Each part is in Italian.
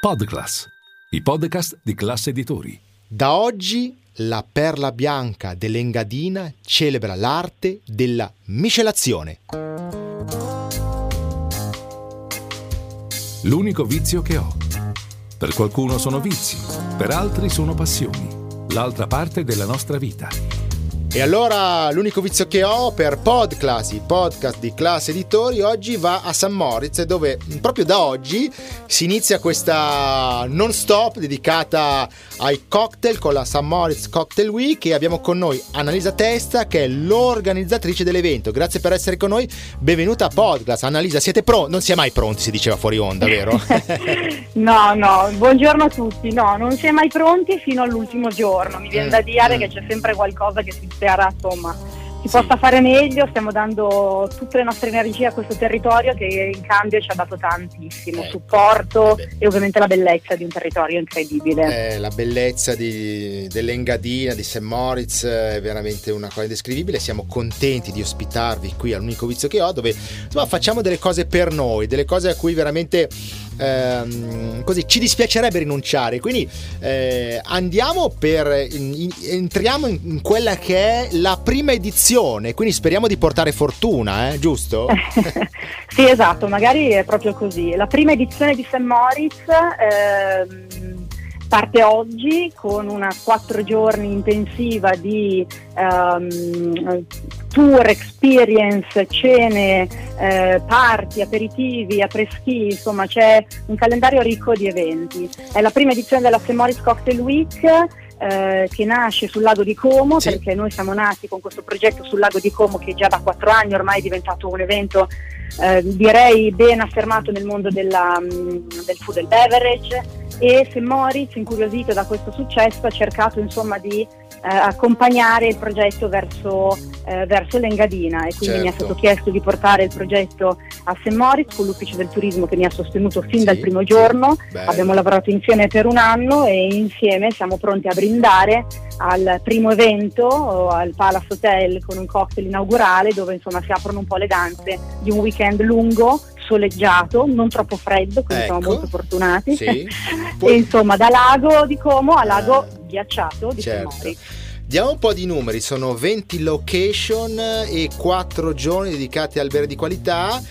Podclass, i podcast di classe editori. Da oggi la perla bianca dell'Engadina celebra l'arte della miscelazione. L'unico vizio che ho. Per qualcuno sono vizi, per altri sono passioni. L'altra parte della nostra vita. E allora l'unico vizio che ho per Podclass, i podcast di classe editori, oggi va a San Moritz, dove proprio da oggi si inizia questa non stop dedicata ai cocktail con la San Moritz Cocktail Week e abbiamo con noi Annalisa Testa che è l'organizzatrice dell'evento. Grazie per essere con noi, benvenuta a Podclass. Annalisa, siete pronti? Non si è mai pronti, si diceva fuori onda, vero? no, no, buongiorno a tutti. No, non si è mai pronti fino all'ultimo giorno. Mi viene mm, da dire mm. che c'è sempre qualcosa che si spera, insomma, si sì. possa fare meglio, stiamo dando tutte le nostre energie a questo territorio che in cambio ci ha dato tantissimo ecco. supporto Beh. e ovviamente la bellezza di un territorio incredibile. Eh, la bellezza di, dell'Engadina, di St. Moritz è veramente una cosa indescrivibile, siamo contenti di ospitarvi qui all'unico vizio che ho dove insomma, facciamo delle cose per noi, delle cose a cui veramente ehm, così ci dispiacerebbe rinunciare. Quindi eh, andiamo per in, entriamo in, in, quella che è la prima edizione, quindi speriamo di portare fortuna, eh, giusto? sì, esatto, magari è proprio così. La prima edizione di St. Moritz ehm, parte oggi con una quattro giorni intensiva di um, tour, experience, cene, eh, party, aperitivi, apreschi, insomma c'è un calendario ricco di eventi. È la prima edizione della Semoris Cocktail Week eh, che nasce sul lago di Como, sì. perché noi siamo nati con questo progetto sul lago di Como che già da quattro anni ormai è diventato un evento eh, direi ben affermato nel mondo della, mm, del food and beverage e se Moritz, incuriosito da questo successo, ha cercato insomma di eh, accompagnare il progetto verso, eh, verso l'Engadina e quindi certo. mi è stato chiesto di portare il progetto a St. Moritz con l'ufficio del turismo che mi ha sostenuto fin sì, dal primo giorno. Sì. Abbiamo lavorato insieme per un anno e insieme siamo pronti a brindare al primo evento al Palace Hotel con un cocktail inaugurale dove insomma si aprono un po' le danze di un weekend lungo soleggiato, non troppo freddo, quindi ecco. siamo molto fortunati. Sì. Poi... e insomma, da lago di Como a lago ah. Ghiacciato di certo. Somori. Diamo un po' di numeri, sono 20 location e 4 giorni dedicati al bere di qualità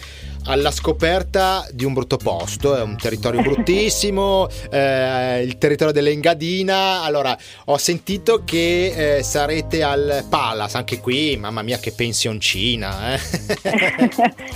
alla scoperta di un brutto posto, è un territorio bruttissimo, eh, il territorio dell'Engadina. Allora, ho sentito che eh, sarete al Palace, anche qui, mamma mia che pensioncina. Eh.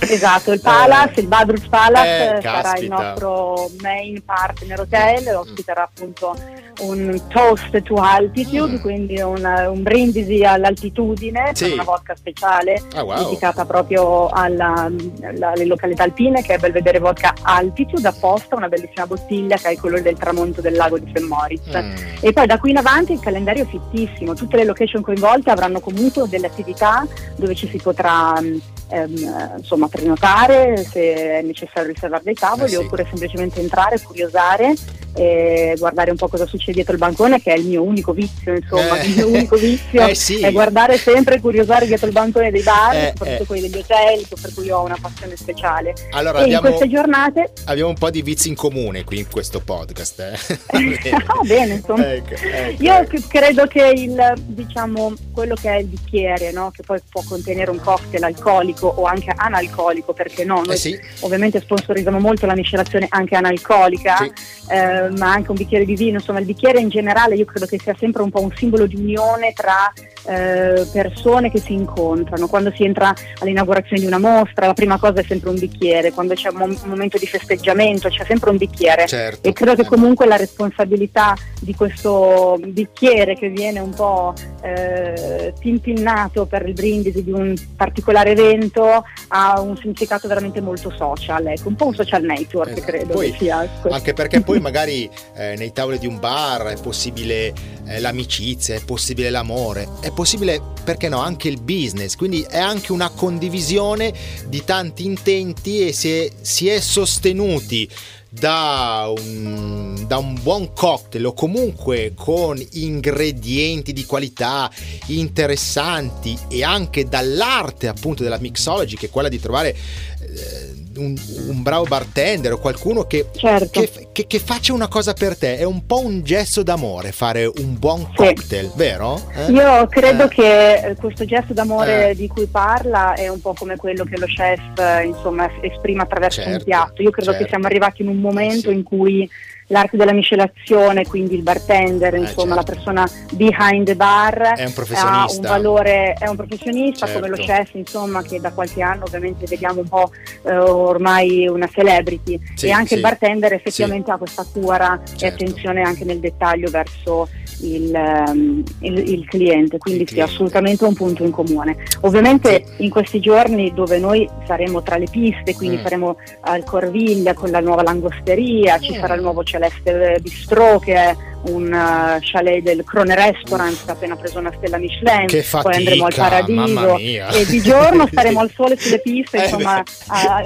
esatto, il Palace, il Badrus Palace eh, sarà il nostro main partner hotel, ospiterà appunto un toast to altitude, mm. quindi un, un, brindisi all'altitudine, sì. una vodka speciale ah, wow. dedicata proprio alla, alla, alle località alpine, che è Belvedere Vodka Altitude, apposta una bellissima bottiglia che è il colore del tramonto del lago di St. Moritz. Mm. E poi da qui in avanti il calendario è fittissimo, tutte le location coinvolte avranno comunque delle attività dove ci si potrà ehm, insomma, prenotare se è necessario riservare dei tavoli eh sì. oppure semplicemente entrare, curiosare e guardare un po' cosa succede dietro il bancone che è il mio unico vizio insomma eh. il mio unico vizio eh sì. è guardare sempre e curiosare dietro il bancone dei bar eh, soprattutto eh. quelli degli hotel per cui ho una passione speciale allora e abbiamo, in queste giornate abbiamo un po' di vizi in comune qui in questo podcast eh. ah, bene insomma ecco, ecco, io ecco. credo che il diciamo quello che è il bicchiere no? che poi può contenere un cocktail alcolico o anche analcolico perché no noi eh sì. ovviamente sponsorizziamo molto la miscelazione anche analcolica sì eh, ma anche un bicchiere di vino, insomma il bicchiere in generale io credo che sia sempre un po' un simbolo di unione tra eh, persone che si incontrano, quando si entra all'inaugurazione di una mostra la prima cosa è sempre un bicchiere, quando c'è un, mom- un momento di festeggiamento c'è sempre un bicchiere certo. e credo che comunque la responsabilità di questo bicchiere che viene un po' eh, pimpinnato per il brindisi di un particolare evento ha un significato veramente molto social, ecco, un po' un social network esatto. credo poi, sia. Anche perché poi magari eh, nei tavoli di un bar è possibile l'amicizia, è possibile l'amore, è possibile, perché no, anche il business, quindi è anche una condivisione di tanti intenti e è, si è sostenuti da un, da un, buon cocktail o comunque con ingredienti di qualità interessanti e anche dall'arte appunto della mixology che è quella di trovare eh, un, un, bravo bartender o qualcuno che, certo. che, che, che, faccia una cosa per te. È un po' un gesto d'amore fare un buon cocktail, sì. vero? Eh? Io credo eh. che questo gesto d'amore eh. di cui parla è un po' come quello che lo chef insomma, esprime attraverso certo, un piatto. Io credo certo. che siamo arrivati in un momento sì. in cui l'arte della miscelazione, quindi il bartender, eh, insomma certo. la persona behind the bar è un ha un valore, è un professionista certo. come lo certo. chef, insomma, che da qualche anno ovviamente vediamo un po' eh, ormai una celebrity sì, e anche sì. il bartender effettivamente sì. ha questa cura certo. e attenzione anche nel dettaglio verso il, um, il, il cliente, quindi sì, assolutamente un punto in comune. Ovviamente in questi giorni dove noi saremo tra le piste, quindi mm. saremo al Corviglia con la nuova langosteria, ci mm. sarà il nuovo Celeste Bistro che è un uh, chalet del Crone Restaurant che ha appena preso una stella Michelin, che fatica, poi andremo al Paradiso. e di giorno staremo al sole sulle piste, eh, insomma, a,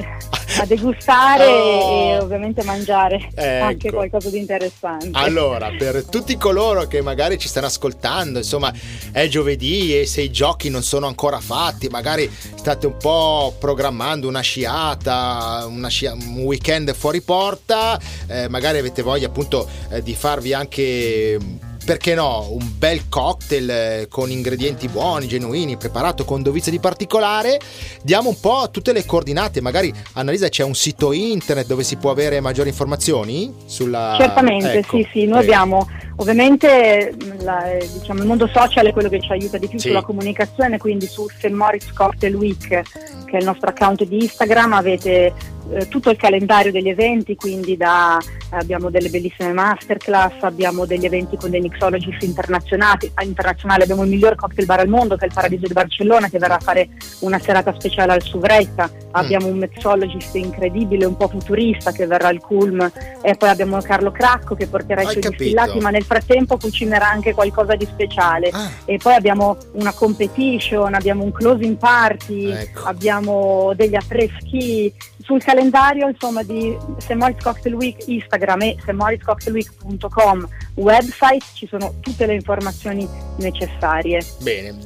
a, degustare oh. e ovviamente mangiare ecco. anche qualcosa di interessante. Allora, per tutti coloro che magari ci stanno ascoltando, insomma, è giovedì e se i giochi non sono ancora fatti, magari state un po' programmando una sciata, una scia, un weekend fuori porta, eh, magari avete voglia appunto eh, di farvi anche perché no, un bel cocktail eh, con ingredienti buoni, genuini, preparato con dovizia di particolare. Diamo un po' tutte le coordinate, magari Annalisa c'è un sito internet dove si può avere maggiori informazioni sulla Certamente, ecco, sì, sì, noi prego. abbiamo ovviamente la, diciamo, il mondo social è quello che ci aiuta di più sì. sulla comunicazione, quindi su St. Moritz Cocktail Week, che è il nostro account di Instagram, avete eh, tutto il calendario degli eventi, quindi da, abbiamo delle bellissime masterclass, abbiamo degli eventi con dei mixologist internazionali, internazionali, abbiamo il miglior cocktail bar al mondo che è il Paradiso di Barcellona che verrà a fare una serata speciale al Suvretta, mm. abbiamo un mixologist incredibile, un po' futurista che verrà al Culm e poi abbiamo Carlo Cracco che porterà i suoi distillati ma nel frattempo cucinerà anche qualcosa di speciale ah. e poi abbiamo una competition, abbiamo un closing party, ecco. abbiamo degli affreschi sul calendario insomma, di St. Moritz Cocktail Week Instagram e stmoritzcocktailweek.com website ci sono tutte le informazioni necessarie. Bene,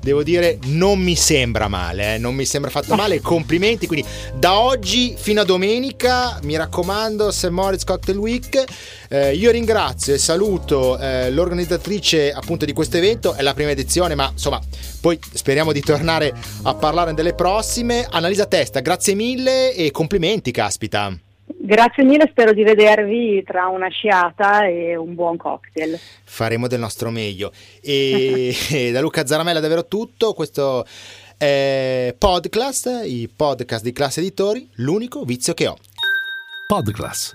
devo dire non mi sembra male, eh? non mi sembra fatto male, complimenti, quindi da oggi fino a domenica mi raccomando St. Moritz Cocktail Week. Eh, io ringrazio e saluto eh, l'organizzatrice appunto di questo evento, è la prima edizione ma insomma poi speriamo di tornare a parlare delle prossime. Annalisa Testa, grazie mille e complimenti, caspita. Grazie mille, spero di vedervi tra una sciata e un buon cocktail. Faremo del nostro meglio. E, e da Luca Zaramella davvero tutto, questo è Podclass, i podcast di Classe Editori, l'unico vizio che ho. Podclass,